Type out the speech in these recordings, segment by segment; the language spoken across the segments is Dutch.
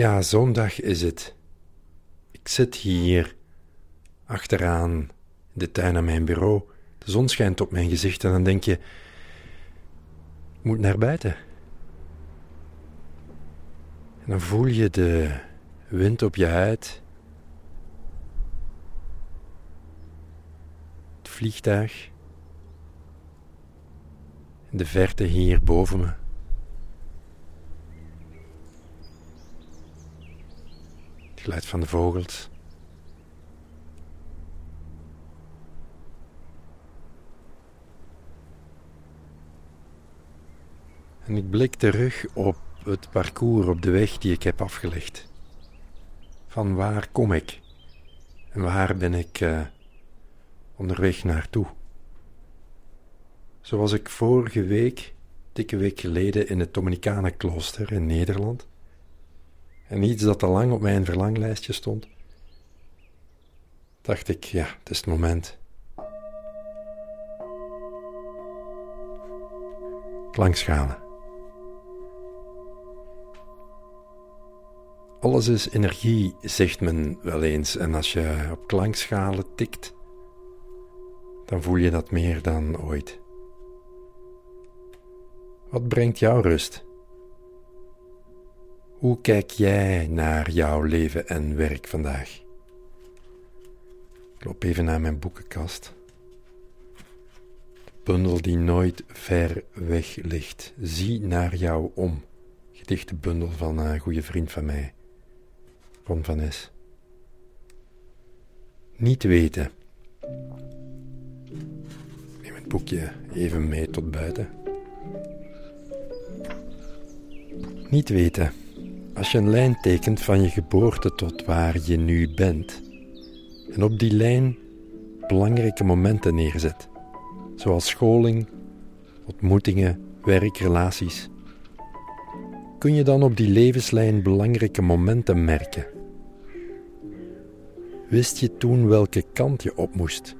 Ja, zondag is het. Ik zit hier achteraan in de tuin aan mijn bureau. De zon schijnt op mijn gezicht en dan denk je: ik moet naar buiten. En dan voel je de wind op je huid. Het vliegtuig. De verte hier boven me. Geluid van de vogels. En ik blik terug op het parcours op de weg die ik heb afgelegd. Van waar kom ik en waar ben ik uh, onderweg naartoe? Zoals ik vorige week, dikke week geleden, in het Dominicanenklooster in Nederland, en iets dat al lang op mijn verlanglijstje stond, dacht ik, ja, het is het moment. Klankschalen. Alles is energie, zegt men wel eens. En als je op klankschalen tikt, dan voel je dat meer dan ooit. Wat brengt jou rust? Hoe kijk jij naar jouw leven en werk vandaag? Ik loop even naar mijn boekenkast. De bundel die nooit ver weg ligt. Zie naar jou om. Gedichtenbundel van een goede vriend van mij. Ron van Es. Niet weten. Neem het boekje even mee tot buiten. Niet weten. Als je een lijn tekent van je geboorte tot waar je nu bent, en op die lijn belangrijke momenten neerzet, zoals scholing, ontmoetingen, werkrelaties, kun je dan op die levenslijn belangrijke momenten merken. Wist je toen welke kant je op moest?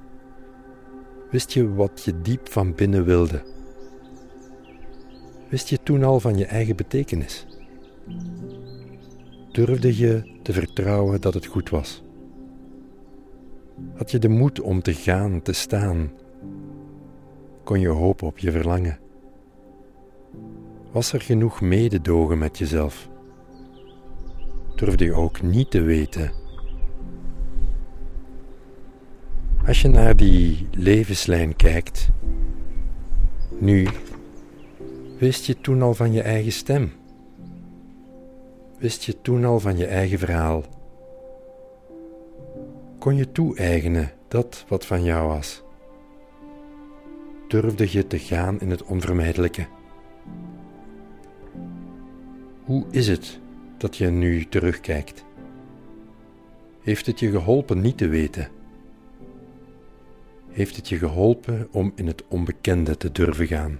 Wist je wat je diep van binnen wilde? Wist je toen al van je eigen betekenis? Durfde je te vertrouwen dat het goed was? Had je de moed om te gaan, te staan? Kon je hopen op je verlangen? Was er genoeg mededogen met jezelf? Durfde je ook niet te weten? Als je naar die levenslijn kijkt, nu, wist je toen al van je eigen stem? Wist je toen al van je eigen verhaal? Kon je toe-eigenen dat wat van jou was? Durfde je te gaan in het onvermijdelijke? Hoe is het dat je nu terugkijkt? Heeft het je geholpen niet te weten? Heeft het je geholpen om in het onbekende te durven gaan?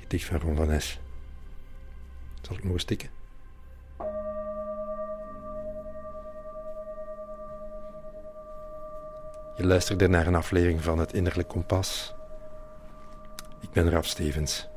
Gedicht van Ron. Zal ik nog eens? Je luisterde naar een aflevering van het Innerlijk Kompas. Ik ben Raf Stevens.